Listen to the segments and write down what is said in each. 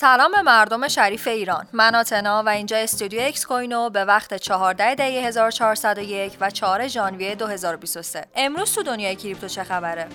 سلام به مردم شریف ایران. من آتنا و اینجا استودیو اکس کوینو به وقت 14 دی 1401 و 4 ژانویه 2023 امروز تو دنیای کریپتو چه خبره؟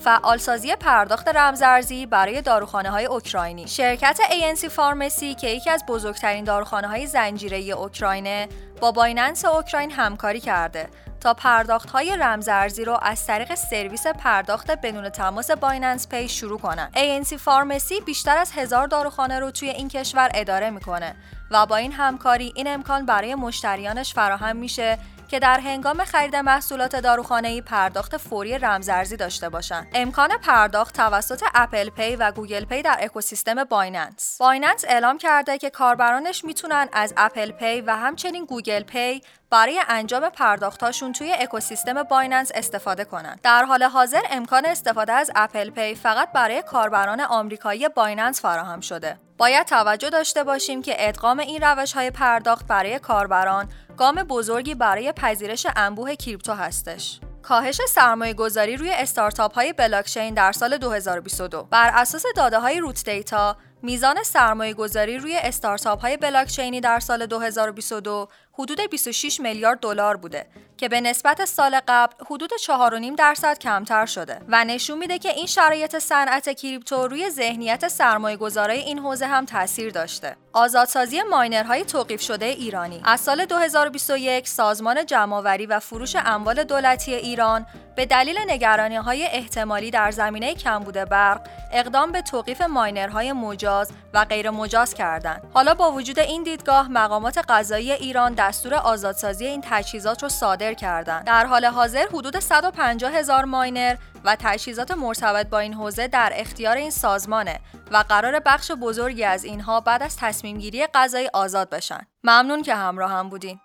فعالسازی پرداخت رمزارزی برای داروخانه های اوکراینی شرکت ANC فارمسی که یکی از بزرگترین داروخانه های زنجیره اوکراینه با بایننس اوکراین همکاری کرده تا پرداخت های رمزارزی رو از طریق سرویس پرداخت بدون تماس بایننس پی شروع کنن. ANC فارمسی بیشتر از هزار داروخانه رو توی این کشور اداره می‌کنه و با این همکاری این امکان برای مشتریانش فراهم میشه که در هنگام خرید محصولات داروخانه‌ای پرداخت فوری رمزارزی داشته باشند. امکان پرداخت توسط اپل پی و گوگل پی در اکوسیستم بایننس. بایننس اعلام کرده که کاربرانش می‌تونن از اپل پی و همچنین گوگل پی برای انجام پرداختاشون توی اکوسیستم بایننس استفاده کنند. در حال حاضر امکان استفاده از اپل پی فقط برای کاربران آمریکایی بایننس فراهم شده. باید توجه داشته باشیم که ادغام این روش های پرداخت برای کاربران گام بزرگی برای پذیرش انبوه کریپتو هستش. کاهش سرمایه گذاری روی استارتاپ های بلاکچین در سال 2022 بر اساس داده های روت دیتا میزان سرمایه گذاری روی استارتاپ های بلاکچینی در سال 2022 حدود 26 میلیارد دلار بوده که به نسبت سال قبل حدود 4.5 درصد کمتر شده و نشون میده که این شرایط صنعت کریپتو روی ذهنیت سرمایه این حوزه هم تاثیر داشته. آزادسازی ماینرهای توقیف شده ایرانی از سال 2021 سازمان جمعآوری و فروش اموال دولتی ایران به دلیل نگرانی های احتمالی در زمینه کمبود برق اقدام به توقیف ماینرهای مجاز و غیر مجاز کردند. حالا با وجود این دیدگاه مقامات قضایی ایران دستور آزادسازی این تجهیزات را صادر کردند. در حال حاضر حدود 150 هزار ماینر و تجهیزات مرتبط با این حوزه در اختیار این سازمانه و قرار بخش بزرگی از اینها بعد از تصمیم گیری قضایی آزاد بشن. ممنون که همراه هم بودین.